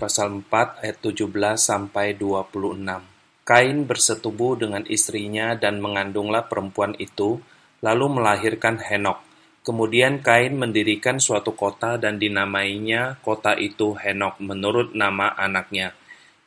pasal 4 ayat 17 sampai 26. Kain bersetubuh dengan istrinya dan mengandunglah perempuan itu, lalu melahirkan Henok. Kemudian Kain mendirikan suatu kota dan dinamainya kota itu Henok menurut nama anaknya.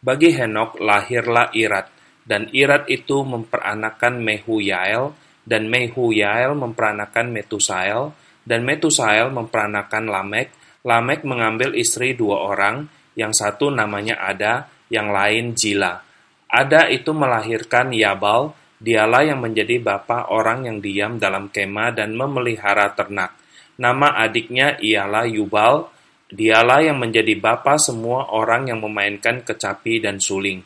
Bagi Henok lahirlah Irat, dan Irat itu memperanakan Mehuyael, dan Mehuyael memperanakan Metusael, dan Metusael memperanakan Lamek, Lamek mengambil istri dua orang, yang satu namanya Ada, yang lain Jila. Ada itu melahirkan Yabal, dialah yang menjadi bapa orang yang diam dalam kemah dan memelihara ternak. Nama adiknya ialah Yubal, dialah yang menjadi bapa semua orang yang memainkan kecapi dan suling.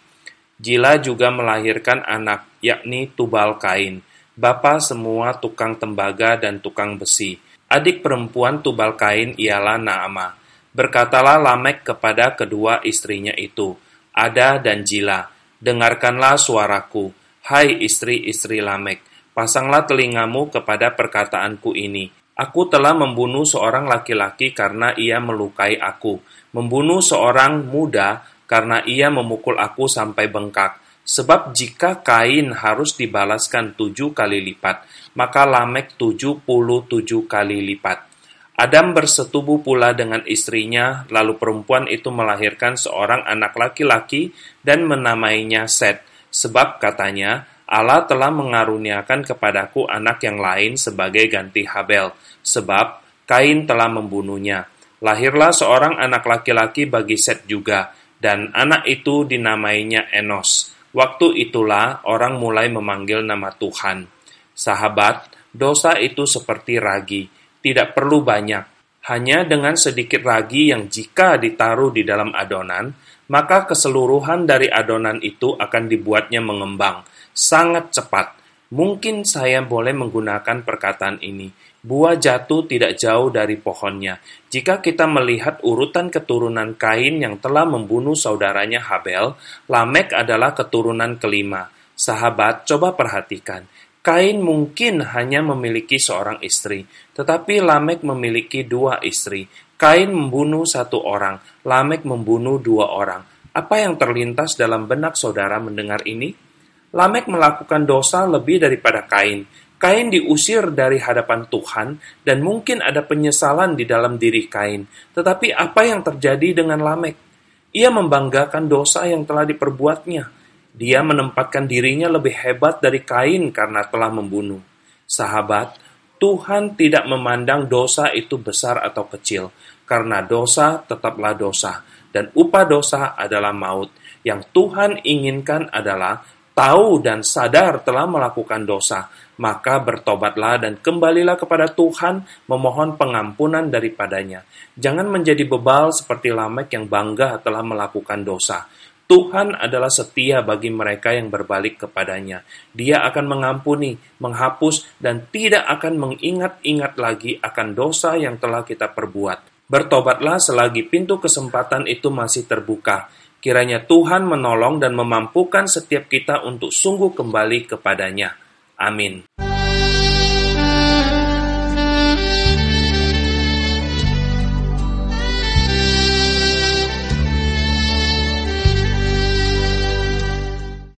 Jila juga melahirkan anak, yakni Tubal Kain, bapa semua tukang tembaga dan tukang besi. Adik perempuan Tubal Kain ialah Naama. Berkatalah Lamek kepada kedua istrinya itu, Ada dan Jila, dengarkanlah suaraku, hai istri-istri Lamek, pasanglah telingamu kepada perkataanku ini. Aku telah membunuh seorang laki-laki karena ia melukai aku, membunuh seorang muda karena ia memukul aku sampai bengkak. Sebab jika Kain harus dibalaskan tujuh kali lipat, maka Lamek tujuh puluh tujuh kali lipat. Adam bersetubuh pula dengan istrinya, lalu perempuan itu melahirkan seorang anak laki-laki dan menamainya Set, sebab katanya, Allah telah mengaruniakan kepadaku anak yang lain sebagai ganti Habel, sebab Kain telah membunuhnya. Lahirlah seorang anak laki-laki bagi Set juga, dan anak itu dinamainya Enos. Waktu itulah orang mulai memanggil nama Tuhan. Sahabat, dosa itu seperti ragi, tidak perlu banyak. Hanya dengan sedikit ragi yang jika ditaruh di dalam adonan, maka keseluruhan dari adonan itu akan dibuatnya mengembang, sangat cepat. Mungkin saya boleh menggunakan perkataan ini. Buah jatuh tidak jauh dari pohonnya. Jika kita melihat urutan keturunan Kain yang telah membunuh saudaranya Habel, Lamek adalah keturunan kelima. Sahabat, coba perhatikan. Kain mungkin hanya memiliki seorang istri, tetapi Lamek memiliki dua istri. Kain membunuh satu orang, Lamek membunuh dua orang. Apa yang terlintas dalam benak saudara mendengar ini? Lamek melakukan dosa lebih daripada Kain. Kain diusir dari hadapan Tuhan, dan mungkin ada penyesalan di dalam diri Kain. Tetapi apa yang terjadi dengan Lamek? Ia membanggakan dosa yang telah diperbuatnya dia menempatkan dirinya lebih hebat dari Kain karena telah membunuh. Sahabat, Tuhan tidak memandang dosa itu besar atau kecil, karena dosa tetaplah dosa, dan upah dosa adalah maut. Yang Tuhan inginkan adalah tahu dan sadar telah melakukan dosa, maka bertobatlah dan kembalilah kepada Tuhan memohon pengampunan daripadanya. Jangan menjadi bebal seperti Lamek yang bangga telah melakukan dosa. Tuhan adalah setia bagi mereka yang berbalik kepadanya. Dia akan mengampuni, menghapus, dan tidak akan mengingat-ingat lagi akan dosa yang telah kita perbuat. Bertobatlah selagi pintu kesempatan itu masih terbuka. Kiranya Tuhan menolong dan memampukan setiap kita untuk sungguh kembali kepadanya. Amin.